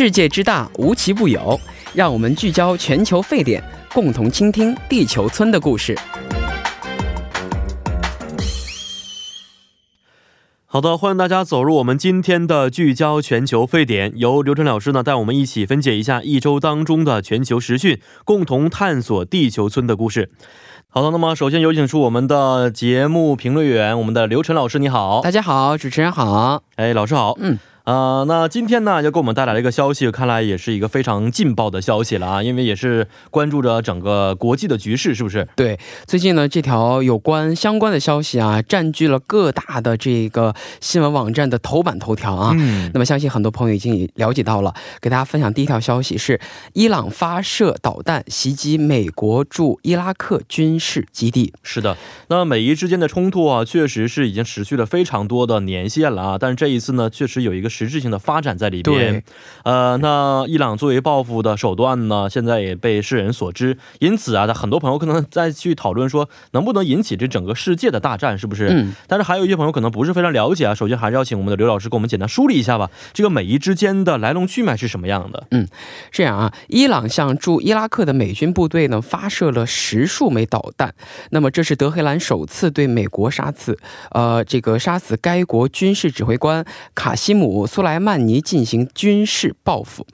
世界之大，无奇不有。让我们聚焦全球沸点，共同倾听地球村的故事。好的，欢迎大家走入我们今天的聚焦全球沸点，由刘晨老师呢带我们一起分解一下一周当中的全球时讯，共同探索地球村的故事。好的，那么首先有请出我们的节目评论员，我们的刘晨老师，你好。大家好，主持人好。哎，老师好。嗯。呃，那今天呢，就给我们带来了一个消息，看来也是一个非常劲爆的消息了啊，因为也是关注着整个国际的局势，是不是？对，最近呢，这条有关相关的消息啊，占据了各大的这个新闻网站的头版头条啊。嗯。那么，相信很多朋友已经了解到了，给大家分享第一条消息是：伊朗发射导弹袭击美国驻伊拉克军事基地。是的，那美伊之间的冲突啊，确实是已经持续了非常多的年限了啊，但是这一次呢，确实有一个。实质性的发展在里边，呃，那伊朗作为报复的手段呢，现在也被世人所知。因此啊，很多朋友可能在去讨论说，能不能引起这整个世界的大战，是不是？嗯。但是还有一些朋友可能不是非常了解啊。首先还是要请我们的刘老师给我们简单梳理一下吧，这个美伊之间的来龙去脉是什么样的？嗯，这样啊，伊朗向驻伊拉克的美军部队呢发射了十数枚导弹，那么这是德黑兰首次对美国杀死，呃，这个杀死该国军事指挥官卡西姆。苏莱曼尼进行军事报复，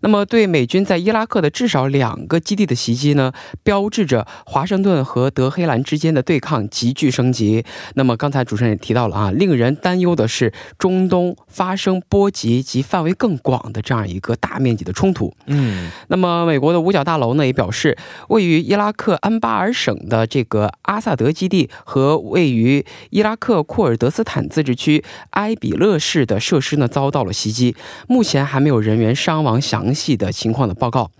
那么对美军在伊拉克的至少两个基地的袭击呢，标志着华盛顿和德黑兰之间的对抗急剧升级。那么刚才主持人也提到了啊，令人担忧的是中东发生波及及范围更广的这样一个大面积的冲突。嗯，那么美国的五角大楼呢也表示，位于伊拉克安巴尔省的这个阿萨德基地和位于伊拉克库尔德斯坦自治区埃比勒市的设施呢。遭到了袭击，目前还没有人员伤亡详细的情况的报告。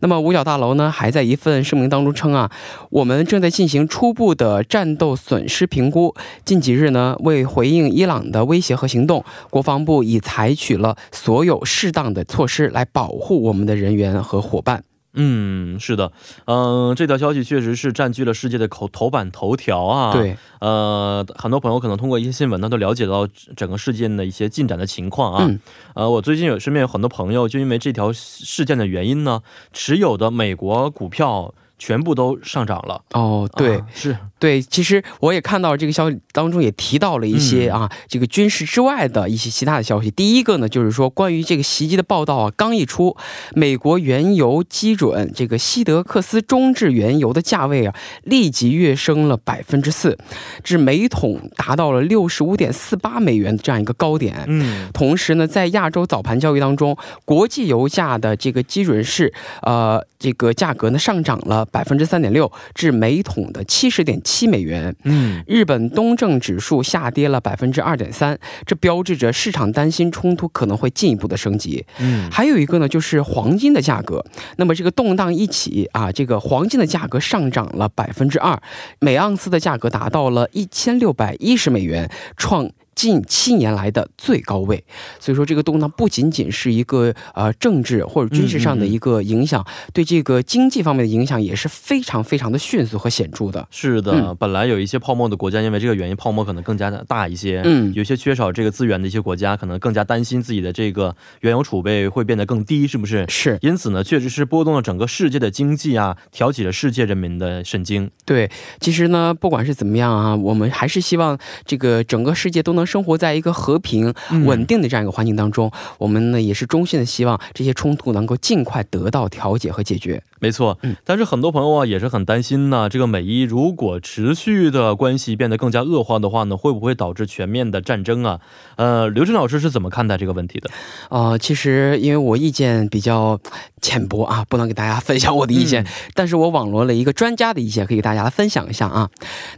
那么五角大楼呢，还在一份声明当中称啊，我们正在进行初步的战斗损失评估。近几日呢，为回应伊朗的威胁和行动，国防部已采取了所有适当的措施来保护我们的人员和伙伴。嗯，是的，嗯，这条消息确实是占据了世界的口头版头条啊。对，呃，很多朋友可能通过一些新闻呢，都了解到整个事件的一些进展的情况啊。呃，我最近有身边有很多朋友，就因为这条事件的原因呢，持有的美国股票全部都上涨了。哦，对，是。对，其实我也看到这个消息当中也提到了一些啊，这个军事之外的一些其他的消息。第一个呢，就是说关于这个袭击的报道啊，刚一出，美国原油基准这个西德克斯中质原油的价位啊，立即跃升了百分之四，至每桶达到了六十五点四八美元的这样一个高点。嗯，同时呢，在亚洲早盘交易当中，国际油价的这个基准是呃，这个价格呢上涨了百分之三点六，至每桶的七十点七。美元。嗯，日本东证指数下跌了百分之二点三，这标志着市场担心冲突可能会进一步的升级。嗯，还有一个呢，就是黄金的价格。那么这个动荡一起啊，这个黄金的价格上涨了百分之二，每盎司的价格达到了一千六百一十美元，创。近七年来的最高位，所以说这个动荡不仅仅是一个呃政治或者军事上的一个影响，对这个经济方面的影响也是非常非常的迅速和显著的。是的，本来有一些泡沫的国家，因为这个原因泡沫可能更加的大一些。嗯，有些缺少这个资源的一些国家，可能更加担心自己的这个原油储备会变得更低，是不是？是。因此呢，确实是波动了整个世界的经济啊，挑起了世界人民的神经。对，其实呢，不管是怎么样啊，我们还是希望这个整个世界都能。生活在一个和平稳定的这样一个环境当中，我们呢也是衷心的希望这些冲突能够尽快得到调解和解决。没错，嗯，但是很多朋友啊也是很担心呢，这个美伊如果持续的关系变得更加恶化的话呢，会不会导致全面的战争啊？呃，刘晨老师是怎么看待这个问题的？呃，其实因为我意见比较浅薄啊，不能给大家分享我的意见，但是我网罗了一个专家的意见，可以给大家来分享一下啊。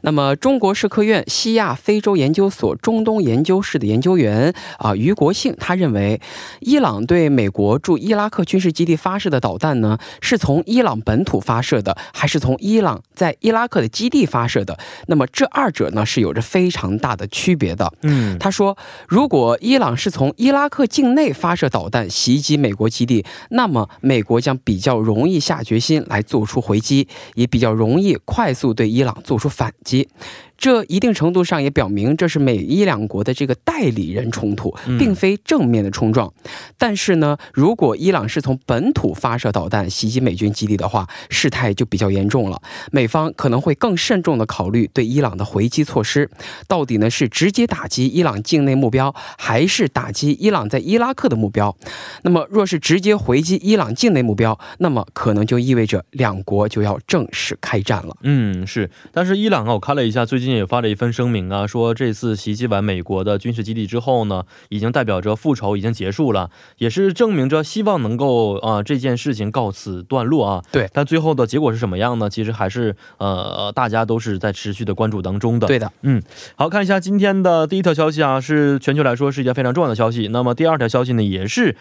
那么，中国社科院西亚非洲研究所中东研究室的研究员啊于国庆，他认为，伊朗对美国驻伊拉克军事基地发射的导弹呢，是从伊朗本土发射的，还是从伊朗在伊拉克的基地发射的？那么这二者呢是有着非常大的区别的。嗯，他说，如果伊朗是从伊拉克境内发射导弹袭击美国基地，那么美国将比较容易下决心来做出回击，也比较容易快速对伊朗做出反击。这一定程度上也表明这是美伊两国的这个代理人冲突，并非正面的冲撞。但是呢，如果伊朗是从本土发射导弹袭击美军基地的话，事态就比较严重了。美方可能会更慎重的考虑对伊朗的回击措施，到底呢是直接打击伊朗境内目标，还是打击伊朗在伊拉克的目标？那么，若是直接回击伊朗境内目标，那么可能就意味着两国就要正式开战了。嗯，是。但是伊朗啊，我看了一下，最近也发了一份声明啊，说这次袭击完美国的军事基地之后呢，已经代表着复仇已经结束了，也是证明着希望能够啊这件事情告此段落啊。对。但最后的结果是什么样呢？其实还是呃大家都是在持续的关注当中的。对的。嗯，好看一下今天的第一条消息啊，是全球来说是一件非常重要的消息。那么第二条消息呢，也是。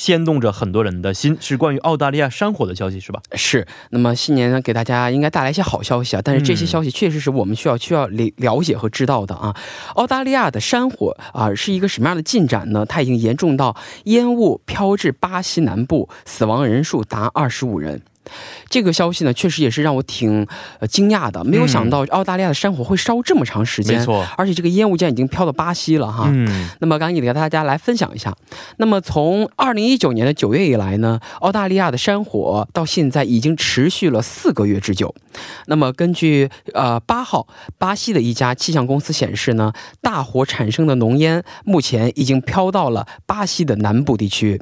牵动着很多人的心，是关于澳大利亚山火的消息，是吧？是。那么新年呢，给大家应该带来一些好消息啊，但是这些消息确实是我们需要需要了了解和知道的啊。澳大利亚的山火啊，是一个什么样的进展呢？它已经严重到烟雾飘至巴西南部，死亡人数达二十五人。这个消息呢，确实也是让我挺呃惊讶的，没有想到澳大利亚的山火会烧这么长时间，没错，而且这个烟雾竟然已经飘到巴西了哈。嗯，那么赶紧给大家来分享一下。那么从二零一九年的九月以来呢，澳大利亚的山火到现在已经持续了四个月之久。那么根据呃八号巴西的一家气象公司显示呢，大火产生的浓烟目前已经飘到了巴西的南部地区。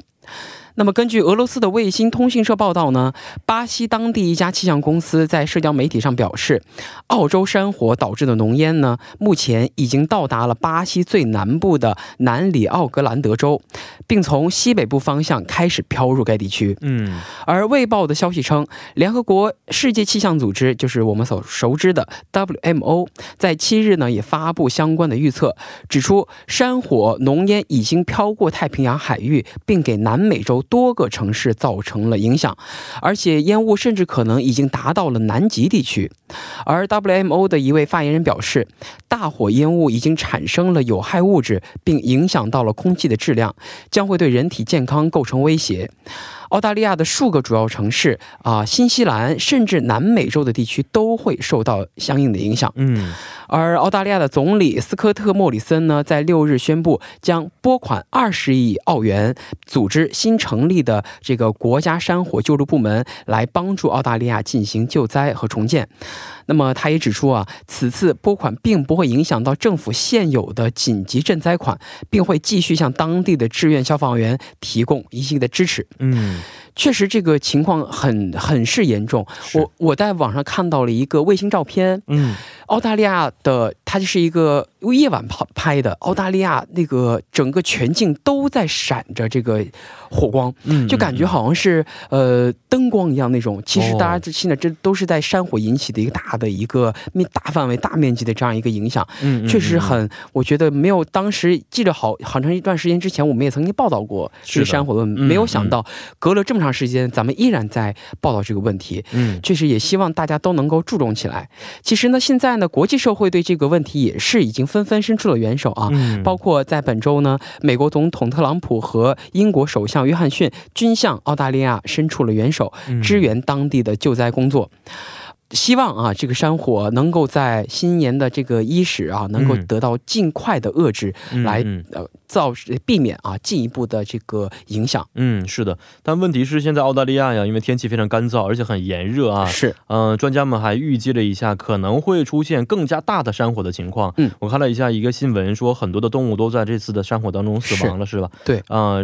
那么，根据俄罗斯的卫星通讯社报道呢，巴西当地一家气象公司在社交媒体上表示，澳洲山火导致的浓烟呢，目前已经到达了巴西最南部的南里奥格兰德州，并从西北部方向开始飘入该地区。嗯，而卫报的消息称，联合国世界气象组织，就是我们所熟知的 WMO，在七日呢也发布相关的预测，指出山火浓烟已经飘过太平洋海域，并给南美洲。多个城市造成了影响，而且烟雾甚至可能已经达到了南极地区。而 WMO 的一位发言人表示，大火烟雾已经产生了有害物质，并影响到了空气的质量，将会对人体健康构成威胁。澳大利亚的数个主要城市啊，新西兰甚至南美洲的地区都会受到相应的影响。嗯，而澳大利亚的总理斯科特·莫里森呢，在六日宣布将拨款二十亿澳元，组织新成立的这个国家山火救助部门，来帮助澳大利亚进行救灾和重建。那么，他也指出啊，此次拨款并不会影响到政府现有的紧急赈灾款，并会继续向当地的志愿消防员提供一系列的支持。嗯。确实，这个情况很很是严重。我我在网上看到了一个卫星照片，嗯，澳大利亚的，它就是一个夜晚拍拍的，澳大利亚那个整个全境都在闪着这个火光，嗯，就感觉好像是呃灯光一样那种。其实大家现在这都是在山火引起的一个大的一个面大范围、大面积的这样一个影响，嗯，确实很，我觉得没有当时记得好好长一段时间之前，我们也曾经报道过这个山火的，没有想到隔了这么长。时间，咱们依然在报道这个问题。嗯，确实也希望大家都能够注重起来。其实呢，现在呢，国际社会对这个问题也是已经纷纷伸出了援手啊。嗯，包括在本周呢，美国总统特朗普和英国首相约翰逊均向澳大利亚伸出了援手，支援当地的救灾工作。希望啊，这个山火能够在新年的这个伊始啊，能够得到尽快的遏制，来呃。造避免啊进一步的这个影响。嗯，是的，但问题是现在澳大利亚呀，因为天气非常干燥，而且很炎热啊。是，嗯，专家们还预计了一下可能会出现更加大的山火的情况。嗯，我看了一下一个新闻，说很多的动物都在这次的山火当中死亡了，是吧？对，呃，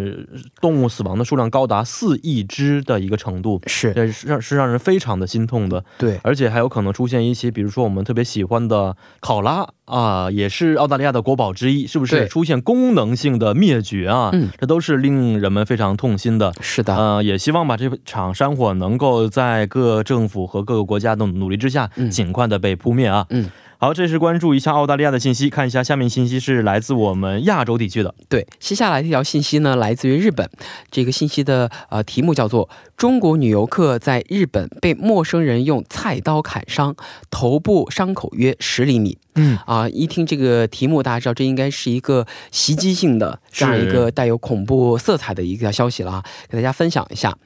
动物死亡的数量高达四亿只的一个程度，是让是让人非常的心痛的。对，而且还有可能出现一些，比如说我们特别喜欢的考拉。啊，也是澳大利亚的国宝之一，是不是出现功能性的灭绝啊？嗯，这都是令人们非常痛心的。是的，呃，也希望把这场山火能够在各政府和各个国家的努力之下，尽快的被扑灭啊。嗯。好，这是关注一下澳大利亚的信息。看一下下面信息是来自我们亚洲地区的。对，接下来这条信息呢，来自于日本。这个信息的呃题目叫做“中国女游客在日本被陌生人用菜刀砍伤，头部伤口约十厘米”。嗯啊，一听这个题目，大家知道这应该是一个袭击性的这样一个带有恐怖色彩的一个消息了啊，给大家分享一下。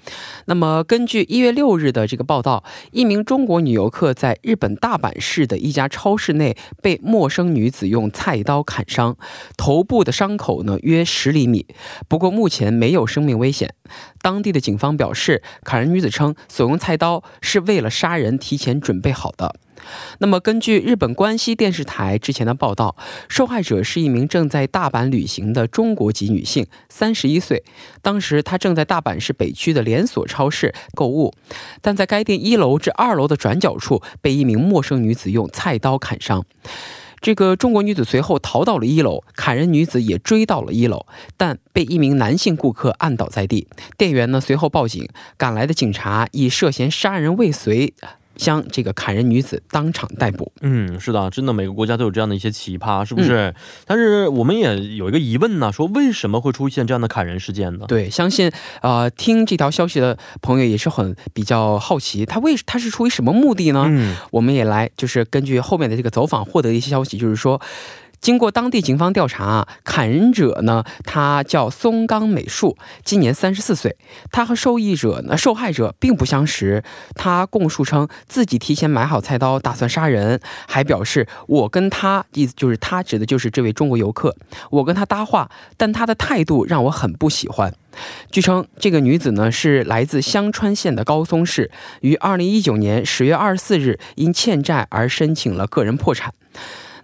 那么根据一月六日的这个报道，一名中国女游客在日本大阪市的一家超市内被陌生女子用菜刀砍伤，头部的伤口呢约十厘米，不过目前没有生命危险。当地的警方表示，砍人女子称所用菜刀是为了杀人提前准备好的。那么，根据日本关西电视台之前的报道，受害者是一名正在大阪旅行的中国籍女性，三十一岁。当时她正在大阪市北区的连锁超市购物，但在该店一楼至二楼的转角处被一名陌生女子用菜刀砍伤。这个中国女子随后逃到了一楼，砍人女子也追到了一楼，但被一名男性顾客按倒在地。店员呢随后报警，赶来的警察以涉嫌杀人未遂。将这个砍人女子当场逮捕。嗯，是的，真的每个国家都有这样的一些奇葩，是不是？但是我们也有一个疑问呢，说为什么会出现这样的砍人事件呢？对，相信呃听这条消息的朋友也是很比较好奇，他为他是出于什么目的呢？嗯，我们也来就是根据后面的这个走访获得的一些消息，就是说。经过当地警方调查，砍人者呢，他叫松冈美树，今年三十四岁。他和受益者呢，受害者并不相识。他供述称自己提前买好菜刀，打算杀人，还表示我跟他意思就是他指的就是这位中国游客。我跟他搭话，但他的态度让我很不喜欢。据称，这个女子呢是来自香川县的高松市，于二零一九年十月二十四日因欠债而申请了个人破产。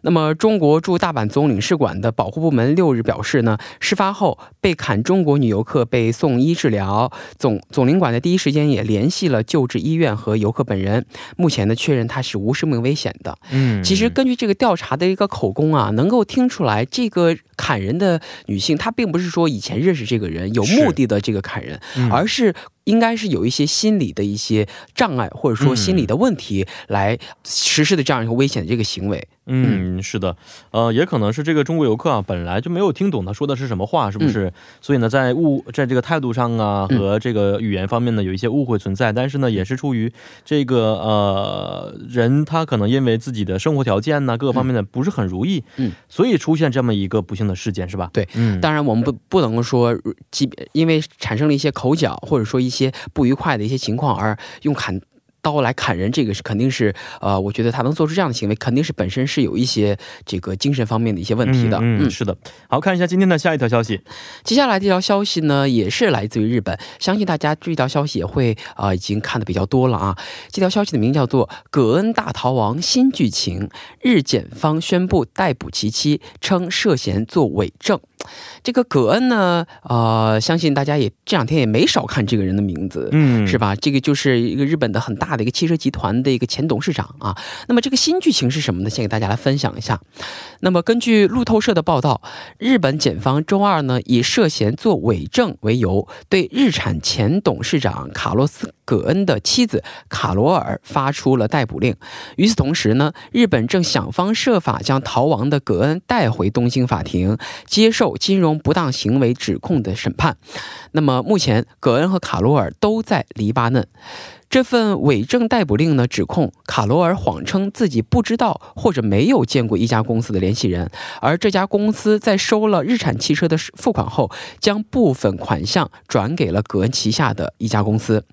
那么，中国驻大阪总领事馆的保护部门六日表示呢，事发后被砍中国女游客被送医治疗，总总领馆的第一时间也联系了救治医院和游客本人，目前呢确认她是无生命危险的。嗯，其实根据这个调查的一个口供啊，能够听出来，这个砍人的女性她并不是说以前认识这个人有目的的这个砍人，而是。应该是有一些心理的一些障碍，或者说心理的问题来实施的这样一个危险的这个行为。嗯，是的，呃，也可能是这个中国游客啊，本来就没有听懂他说的是什么话，是不是？所以呢，在误在这个态度上啊和这个语言方面呢，有一些误会存在。但是呢，也是出于这个呃人他可能因为自己的生活条件呢各个方面的不是很如意，嗯，所以出现这么一个不幸的事件，是吧？对，嗯，当然我们不不能说，即便因为产生了一些口角，或者说一。些不愉快的一些情况，而用砍。刀来砍人，这个是肯定是，呃，我觉得他能做出这样的行为，肯定是本身是有一些这个精神方面的一些问题的。嗯，是的。好看一下今天的下一条消息。接下来这条消息呢，也是来自于日本，相信大家这条消息也会啊，已经看的比较多了啊。这条消息的名叫做《葛恩大逃亡新剧情》，日检方宣布逮捕其妻，称涉嫌做伪证。这个葛恩呢，呃，相信大家也这两天也没少看这个人的名字，嗯，是吧？这个就是一个日本的很大。的一个汽车集团的一个前董事长啊，那么这个新剧情是什么呢？先给大家来分享一下。那么根据路透社的报道，日本检方周二呢以涉嫌做伪证为由，对日产前董事长卡洛斯·葛恩的妻子卡罗尔发出了逮捕令。与此同时呢，日本正想方设法将逃亡的葛恩带回东京法庭，接受金融不当行为指控的审判。那么目前，葛恩和卡罗尔都在黎巴嫩。这份伪证逮捕令呢，指控卡罗尔谎称自己不知道或者没有见过一家公司的联系人，而这家公司在收了日产汽车的付款后，将部分款项转给了葛恩旗下的一家公司。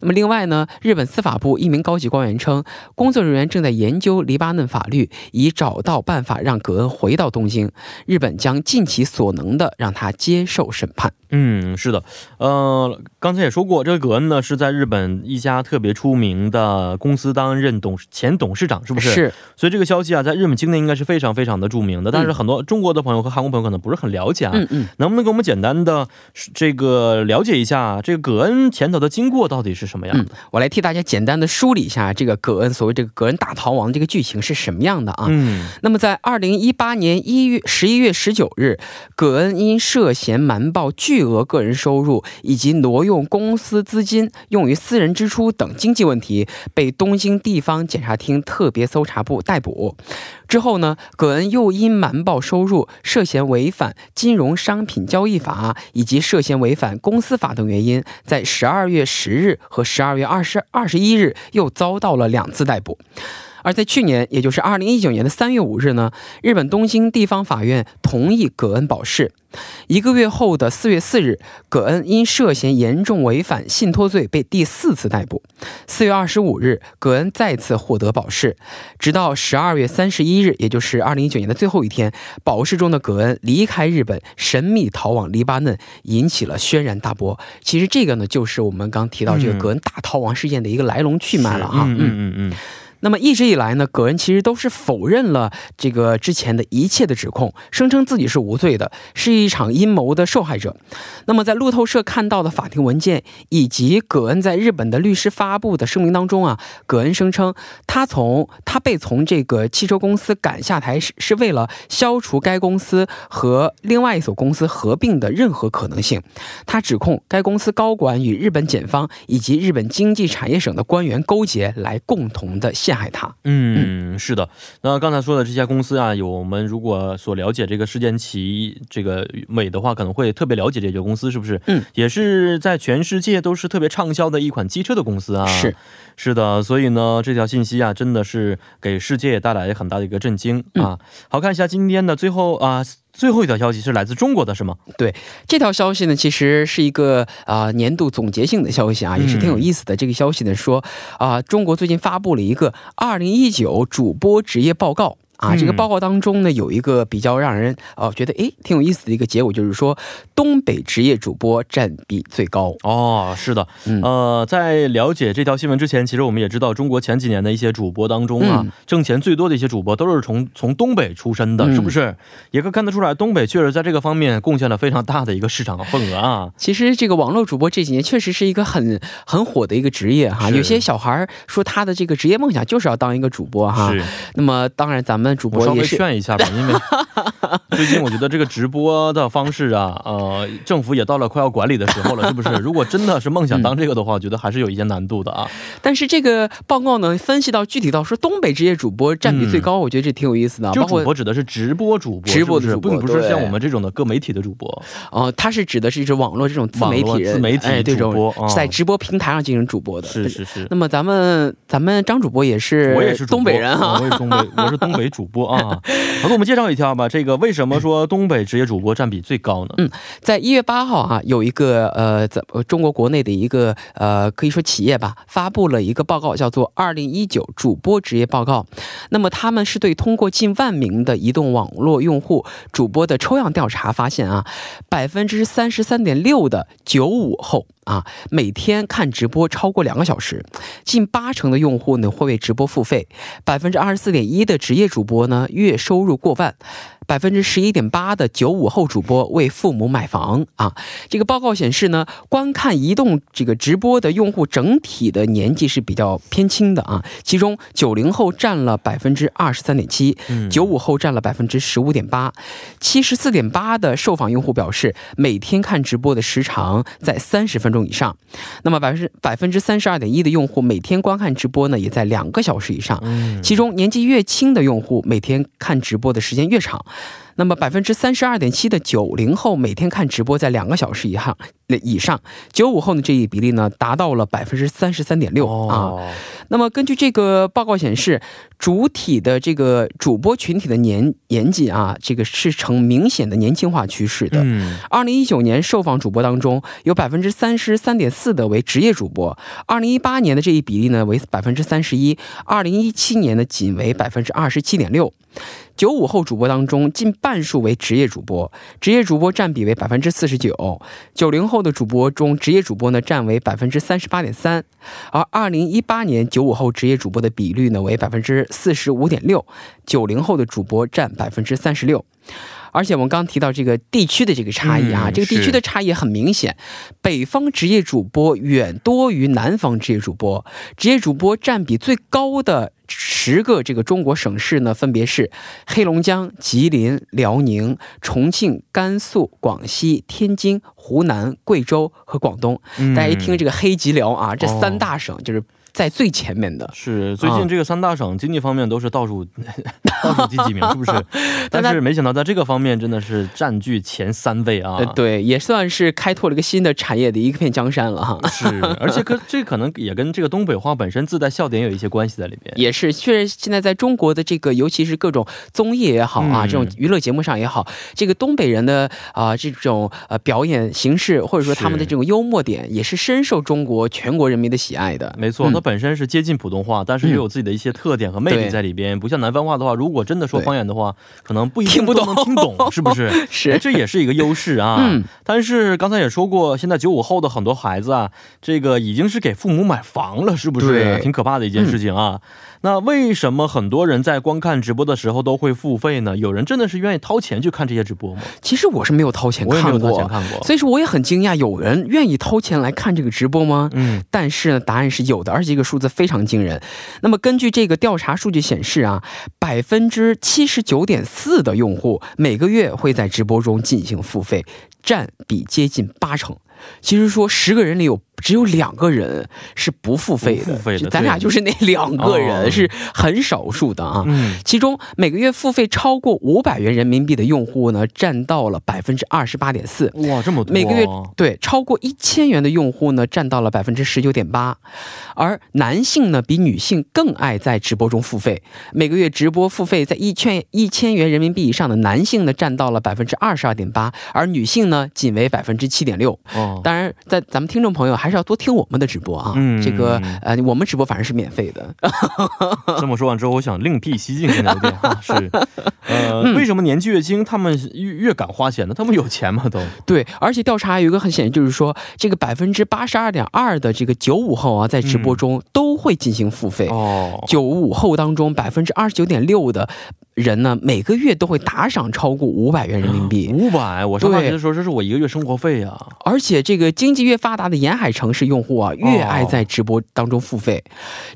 那么，另外呢，日本司法部一名高级官员称，工作人员正在研究黎巴嫩法律，以找到办法让葛恩回到东京。日本将尽其所能的让他接受审判。嗯，是的，呃，刚才也说过，这个葛恩呢是在日本一家特别出名的公司担任董前董事长，是不是？是。所以这个消息啊，在日本境内应该是非常非常的著名的。但是很多中国的朋友和韩国朋友可能不是很了解啊。嗯嗯。能不能给我们简单的这个了解一下这个葛恩潜逃的经过到底是什么样的？我来替大家简单的梳理一下这个葛恩所谓这个葛恩大逃亡这个剧情是什么样的啊？嗯。那么在二零一八年一月十一月十九日，葛恩因涉嫌瞒报巨巨额个人收入以及挪用公司资金用于私人支出等经济问题，被东京地方检察厅特别搜查部逮捕。之后呢，葛恩又因瞒报收入、涉嫌违反金融商品交易法以及涉嫌违反公司法等原因，在十二月十日和十二月二十二十一日又遭到了两次逮捕。而在去年，也就是二零一九年的三月五日呢，日本东京地方法院同意葛恩保释。一个月后的四月四日，葛恩因涉嫌严重违反信托罪被第四次逮捕。四月二十五日，葛恩再次获得保释。直到十二月三十一日，也就是二零一九年的最后一天，保释中的葛恩离开日本，神秘逃往黎巴嫩，引起了轩然大波。其实这个呢，就是我们刚提到这个葛恩大逃亡事件的一个来龙去脉了哈。嗯嗯嗯。那么一直以来呢，葛恩其实都是否认了这个之前的一切的指控，声称自己是无罪的，是一场阴谋的受害者。那么在路透社看到的法庭文件以及葛恩在日本的律师发布的声明当中啊，葛恩声称他从他被从这个汽车公司赶下台是是为了消除该公司和另外一所公司合并的任何可能性。他指控该公司高管与日本检方以及日本经济产业省的官员勾结，来共同的。陷害他，嗯，是的。那刚才说的这家公司啊，有我们如果所了解这个事件其这个美的话，可能会特别了解这家公司，是不是？嗯，也是在全世界都是特别畅销的一款机车的公司啊。是，是的。所以呢，这条信息啊，真的是给世界带来很大的一个震惊啊。好看一下今天的最后啊。最后一条消息是来自中国的，是吗？对，这条消息呢，其实是一个啊年度总结性的消息啊，也是挺有意思的。这个消息呢说啊，中国最近发布了一个二零一九主播职业报告。啊，这个报告当中呢，有一个比较让人哦觉得哎挺有意思的一个结果，就是说东北职业主播占比最高哦。是的，呃，在了解这条新闻之前，其实我们也知道，中国前几年的一些主播当中啊，挣钱最多的一些主播都是从从东北出身的，是不是？也可以看得出来，东北确实在这个方面贡献了非常大的一个市场份额啊。其实这个网络主播这几年确实是一个很很火的一个职业哈。有些小孩说他的这个职业梦想就是要当一个主播哈。是。那么当然咱们。主播稍微劝一下吧，因为最近我觉得这个直播的方式啊，呃，政府也到了快要管理的时候了，是不是？如果真的是梦想当这个的话，我觉得还是有一些难度的啊。但是这个报告呢，分析到具体到说东北职业主播占比最高，我觉得这挺有意思的。这个主播指的是直播主播，直播的主播，并不是像我们这种的各媒体的主播。哦，他是指的是一种网络这种自媒体人，自媒体主播，在直播平台上进行主播的。是是是。那么咱们咱们张主播也是，我也是东北人啊，我也是东北，我是东北主主播啊。好，给我们介绍一下吧。这个为什么说东北职业主播占比最高呢？嗯，在一月八号啊，有一个呃，在中国国内的一个呃，可以说企业吧，发布了一个报告，叫做《二零一九主播职业报告》。那么他们是对通过近万名的移动网络用户主播的抽样调查发现啊，百分之三十三点六的九五后。啊，每天看直播超过两个小时，近八成的用户呢会为直播付费，百分之二十四点一的职业主播呢月收入过万。百分之十一点八的九五后主播为父母买房啊！这个报告显示呢，观看移动这个直播的用户整体的年纪是比较偏轻的啊，其中九零后占了百分之二十三点七，九五后占了百分之十五点八，七十四点八的受访用户表示每天看直播的时长在三十分钟以上，那么百分之百分之三十二点一的用户每天观看直播呢也在两个小时以上，其中年纪越轻的用户每天看直播的时间越长。那么百分之三十二点七的九零后每天看直播在两个小时以上以上，九五后的这一比例呢达到了百分之三十三点六啊。那么根据这个报告显示，主体的这个主播群体的年年纪啊，这个是呈明显的年轻化趋势的。二零一九年受访主播当中，有百分之三十三点四的为职业主播，二零一八年的这一比例呢为百分之三十一，二零一七年呢仅为百分之二十七点六。九五后主播当中，近半数为职业主播，职业主播占比为百分之四十九。九零后的主播中，职业主播呢占为百分之三十八点三，而二零一八年九五后职业主播的比率呢为百分之四十五点六，九零后的主播占百分之三十六。而且我们刚提到这个地区的这个差异啊，这个地区的差异很明显，北方职业主播远多于南方职业主播，职业主播占比最高的十个这个中国省市呢，分别是黑龙江、吉林、辽宁、重庆、甘肃、广西、天津、湖南、贵州和广东。大家一听这个黑吉辽啊，这三大省就是。在最前面的。是最近这个三大省经济方面都是倒数、倒数第几名，是不是？但是没想到在这个方面真的是占据前三位啊！呃，对，也算是开拓了一个新的产业的一片江山了哈。是，而且可这可能也跟这个东北话本身自带笑点有一些关系在里面。也是，确实现在在中国的这个，尤其是各种综艺也好啊，这种娱乐节目上也好，这个东北人的啊这种呃表演形式，或者说他们的这种幽默点，也是深受中国全国人民的喜爱的。没错，它本身是接近普通话，但是又有自己的一些特点和魅力在里边。不像南方话的话，如果真的说方言的话，可能不一定都能听懂，是不是？是，这也是一个优势啊。嗯。但是刚才也说过，现在九五后的很多孩子啊，这个已经是给父母买房了，是不是？挺可怕的一件事情啊。那为什么很多人在观看直播的时候都会付费呢？有人真的是愿意掏钱去看这些直播吗？其实我是没有掏钱看过，所以说我也很惊讶，有人愿意掏钱来看这个直播吗？嗯，但是呢，答案是有的，而且这个数字非常惊人。那么根据这个调查数据显示啊，百分之七十九点四的用户每个月会在直播中进行付费，占比接近八成。其实说十个人里有。只有两个人是不付费的，咱俩就是那两个人，是很少数的啊。其中每个月付费超过五百元人民币的用户呢，占到了百分之二十八点四。哇，这么多！每个月对超过一千元的用户呢，占到了百分之十九点八。而男性呢，比女性更爱在直播中付费。每个月直播付费在一千一千元人民币以上的男性呢，占到了百分之二十二点八，而女性呢，仅为百分之七点六。哦，当然，在咱们听众朋友还。还是要多听我们的直播啊！嗯，这个呃，我们直播反正是免费的。这么说完之后，我想另辟蹊径，有点是呃，为什么年纪越轻，他们越越敢花钱呢？他们有钱吗？都对，而且调查有一个很显然，就是说这个百分之八十二点二的这个九五后啊，在直播中都会进行付费。哦，九五后当中百分之二十九点六的。人呢，每个月都会打赏超过五百元人民币。五百，我上大学的时候，这是我一个月生活费呀。而且，这个经济越发达的沿海城市用户啊，越爱在直播当中付费。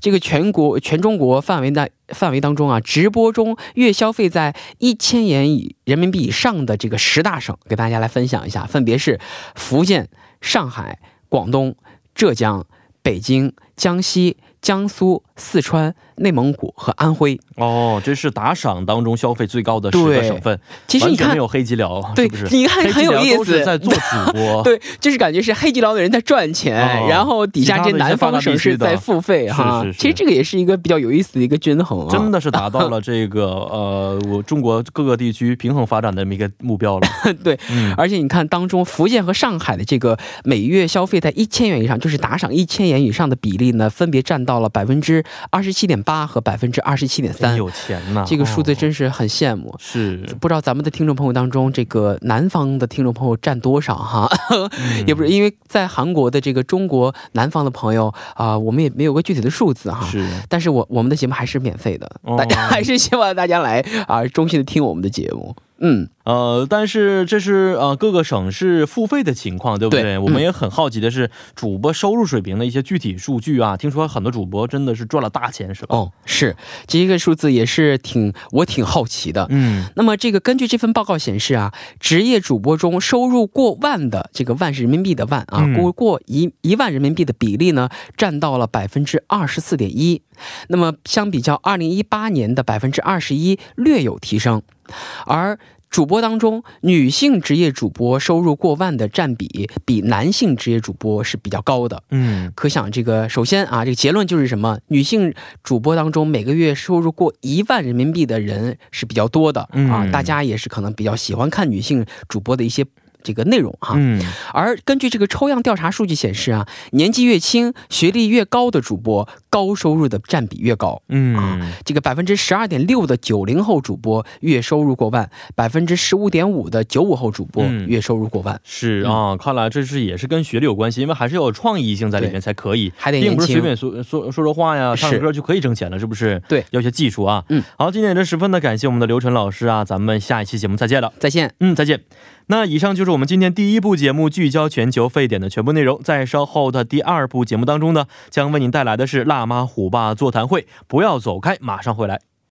这个全国、全中国范围的范围当中啊，直播中月消费在一千元以人民币以上的这个十大省，给大家来分享一下，分别是福建、上海、广东、浙江、北京、江西。江苏、四川、内蒙古和安徽哦，这是打赏当中消费最高的十个省份。其实你看，没有黑吉辽，对，你看很有意思，在做主 播，对，就是感觉是黑吉辽的人在赚钱，然后底下这南方省市在付费哈。其实这个也是一个比较有意思的一个均衡，真的是达到了这个 呃，我中国各个地区平衡发展的这么一个目标了。对，而且你看当中福建和上海的这个每月消费在一千元以上，就是打赏一千元以上的比例呢，分别占到。到了百分之二十七点八和百分之二十七点三，有钱呐！这个数字真是很羡慕。是不知道咱们的听众朋友当中，这个南方的听众朋友占多少哈？也不是因为在韩国的这个中国南方的朋友啊，我们也没有个具体的数字哈。是，但是我我们的节目还是免费的，大家 还是希望大家来啊，衷心的听我们的节目。嗯呃，但是这是呃各个省市付费的情况，对不对？我们也很好奇的是主播收入水平的一些具体数据啊。听说很多主播真的是赚了大钱，是吧？哦，是这一个数字也是挺我挺好奇的。嗯，那么这个根据这份报告显示啊，职业主播中收入过万的这个万是人民币的万啊，过过一一万人民币的比例呢，占到了百分之二十四点一。那么相比较二零一八年的百分之二十一，略有提升。而主播当中，女性职业主播收入过万的占比比男性职业主播是比较高的。嗯，可想这个，首先啊，这个结论就是什么？女性主播当中每个月收入过一万人民币的人是比较多的啊，大家也是可能比较喜欢看女性主播的一些。这个内容哈，嗯，而根据这个抽样调查数据显示啊，年纪越轻、学历越高的主播，高收入的占比越高，嗯。啊，这个百分之十二点六的九零后主播月收入过万，百分之十五点五的九五后主播月收入过万，是啊，看来这是也是跟学历有关系，因为还是要有创意性在里面才可以，还得并不是随便说说说说话呀，唱歌就可以挣钱了，是不是？对，要些技术啊，嗯，好，今天也是十分的感谢我们的刘晨老师啊，咱们下一期节目再见了，再见，嗯，再见。那以上就是我们今天第一部节目聚焦全球沸点的全部内容。在稍后的第二部节目当中呢，将为您带来的是辣妈虎爸座谈会。不要走开，马上回来。